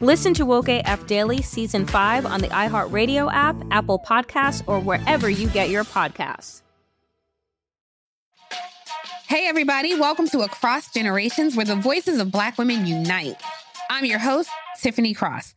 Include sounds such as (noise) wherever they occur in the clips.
Listen to Woke AF Daily Season 5 on the iHeartRadio app, Apple Podcasts, or wherever you get your podcasts. Hey, everybody, welcome to Across Generations, where the voices of Black women unite. I'm your host, Tiffany Cross.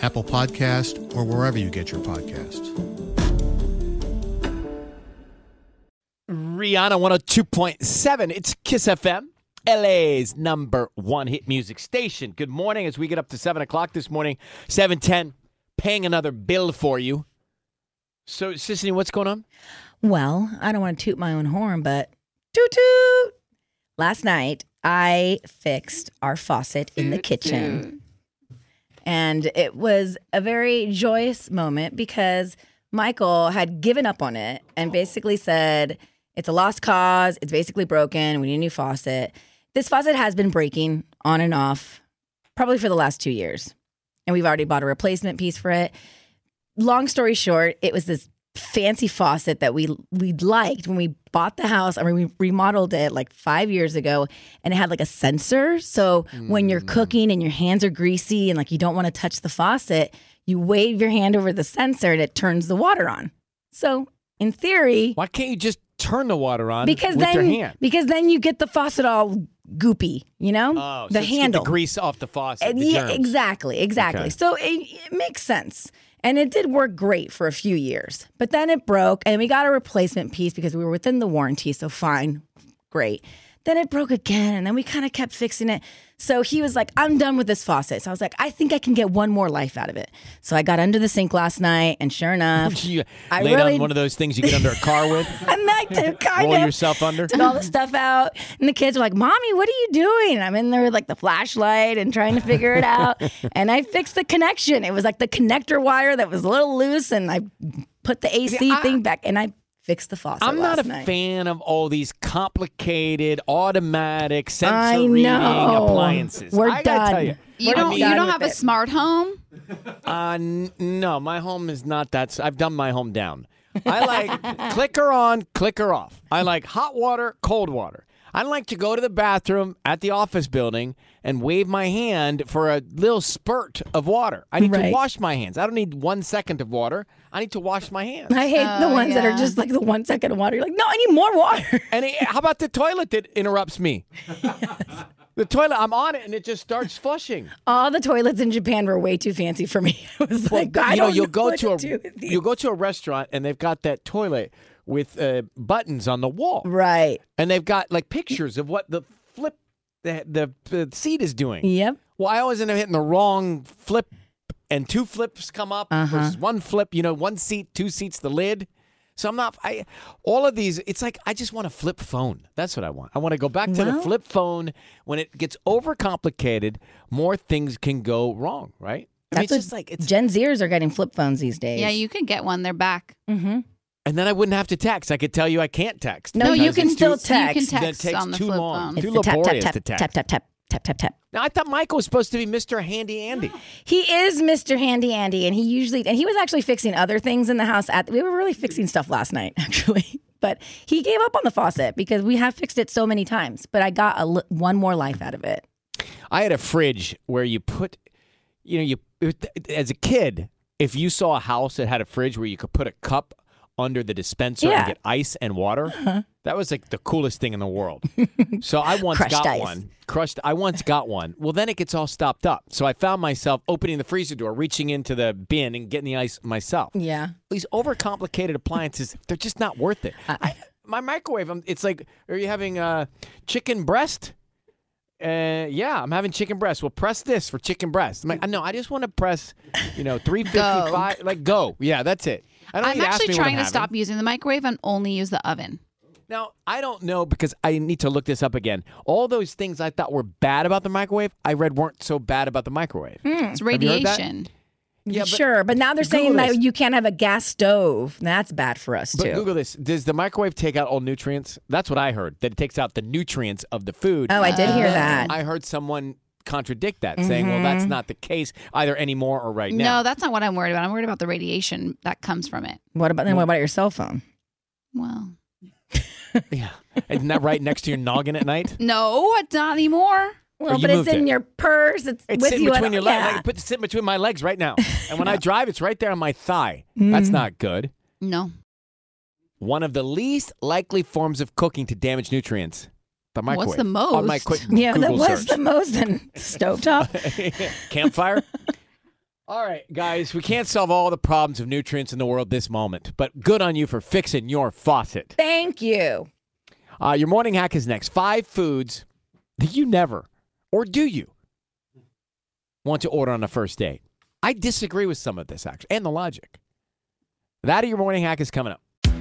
Apple Podcast, or wherever you get your podcasts. Rihanna 102.7. It's KIIS FM, LA's number one hit music station. Good morning as we get up to 7 o'clock this morning, 710, paying another bill for you. So, Sisanie, what's going on? Well, I don't want to toot my own horn, but toot toot. Last night, I fixed our faucet in the kitchen. And it was a very joyous moment because Michael had given up on it and oh. basically said, It's a lost cause. It's basically broken. We need a new faucet. This faucet has been breaking on and off probably for the last two years. And we've already bought a replacement piece for it. Long story short, it was this fancy faucet that we we liked when we bought the house. I mean, we remodeled it like five years ago, and it had like a sensor. So mm. when you're cooking and your hands are greasy and like you don't want to touch the faucet, you wave your hand over the sensor and it turns the water on. So in theory, why can't you just turn the water on because with then, your hand? Because then you get the faucet all goopy, you know, oh, the so handle, the grease off the faucet. The yeah, germs. exactly, exactly. Okay. So it, it makes sense. And it did work great for a few years. But then it broke and we got a replacement piece because we were within the warranty. So fine, great. Then it broke again. And then we kind of kept fixing it. So he was like, I'm done with this faucet. So I was like, I think I can get one more life out of it. So I got under the sink last night. And sure enough, (laughs) you I laid really on one of those things you get under a car with, I'm like to kind roll of yourself under. took all the stuff out. And the kids were like, Mommy, what are you doing? And I'm in there with like the flashlight and trying to figure it out. (laughs) and I fixed the connection. It was like the connector wire that was a little loose. And I put the AC See, I- thing back and I fixed the faucet. I'm not last a night. fan of all these complicated, automatic, sensor I reading know. appliances. We're I done. tell you. You We're don't. done You don't with have a smart home. Uh, n- no, my home is not that. s- I've done my home down. I like (laughs) clicker on, clicker off. I like hot water, cold water. I like to go to the bathroom at the office building and wave my hand for a little spurt of water. I need to wash my hands. I don't need one second of water. I need to wash my hands. I hate the Oh, ones that are just like the one second of water. You're like, no, I need more water. (laughs) And it- how about the toilet that interrupts me? (laughs) The toilet, I'm on it and it just starts flushing. All the toilets in Japan were way too fancy for me. (laughs) I was like, I you know, don't you'll go what to a do with these. you'll go to a restaurant and they've got that toilet with uh, buttons on the wall, right. and they've got like pictures of what the flip the the, the seat is doing. Yep. Well, I always end up hitting the wrong flip, and two flips come up Uh-huh. versus one flip. You know, one seat, two seats, the lid. So I'm not. I all of these. It's like I just want a flip phone. That's what I want. I want to go back to the flip phone. When it gets overcomplicated, more things can go wrong. Right? I mean, That's it's what just like it's. Gen Zers are getting flip phones these days. Yeah, you can get one. They're back. Mm-hmm. And then I wouldn't have to text. I could tell you I can't text. No, you can still too, text. You can That text takes on the too flip long. phone. Too It's the tap, tap, laborious to text. tap, tap, tap, tap, tap, tap. Now I thought Michael was supposed to be Mr. Handy Andy. (gasps) He is Mr. Handy Andy, and he usually and he was actually fixing other things in the house. At we were really fixing stuff last night, (laughs) actually. But he gave up on the faucet because we have fixed it so many times. But I got a one more life out of it. I had a fridge where you put, you know, you as a kid, if you saw a house that had a fridge where you could put a cup under the dispenser Yeah. and get ice and water, that was like the coolest thing in the world. (laughs) so I once Crushed got ice. one. Crushed. I once got one. Well, then it gets all stopped up. So I found myself opening the freezer door, reaching into the bin, and getting the ice myself. Yeah. These overcomplicated appliances, they're just not worth it. I, my microwave, I'm, it's like, are you having uh, chicken breast? Uh, yeah, I'm having chicken breast. Well, press this for chicken breast. I'm like, no, I just want to press, you know, (laughs) 355. Like, go. Yeah, that's it. I don't I'm need ask actually me what trying I'm to having. stop using the microwave and only use the oven. Now, I don't know because I need to look this up again. All those things I thought were bad about the microwave, I read weren't so bad about the microwave. Hmm, it's Have you heard that? radiation. Yeah, but- sure, but now they're saying Google that you can't have a gas stove. That's bad for us But too. Google this. Does the microwave take out all nutrients? That's what I heard. That it takes out the nutrients of the food. Oh, I did hear oh. that. I heard someone contradict that, saying, "Well, that's Mhm. not the case either anymore or right now." No, that's not what I'm worried about. I'm worried about the radiation that comes from it. what about then? What about your cell phone? Well, (laughs) yeah, isn't that right next to your noggin at night? no, it's not anymore. Well, but it's in it. your purse. It's, It's with sitting you. between your legs. yeah. Like, put it sitting between my legs right now. (laughs) And when I drive, it's right there on my thigh. That's Mm. not good. No. One of the least likely forms of cooking to damage nutrients. The What's microwave. the On my most? quick (laughs) Yeah, that Google was search. the most (laughs) in stovetop. (laughs) Campfire. All right, guys, we can't solve all the problems of nutrients in the world this moment, but good on you for fixing your faucet. Thank you. Uh, your morning hack is next. Five foods that you never, or do you, want to order on a first date. I disagree with some of this, actually, and the logic. That of your morning hack is coming up.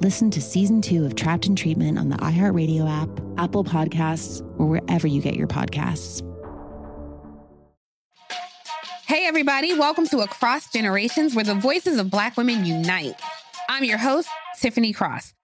Listen to season two of Trapped in Treatment on the iHeartRadio app, Apple Podcasts, or wherever you get your podcasts. Hey, everybody, welcome to Across Generations, where the voices of Black women unite. I'm your host, Tiffany Cross.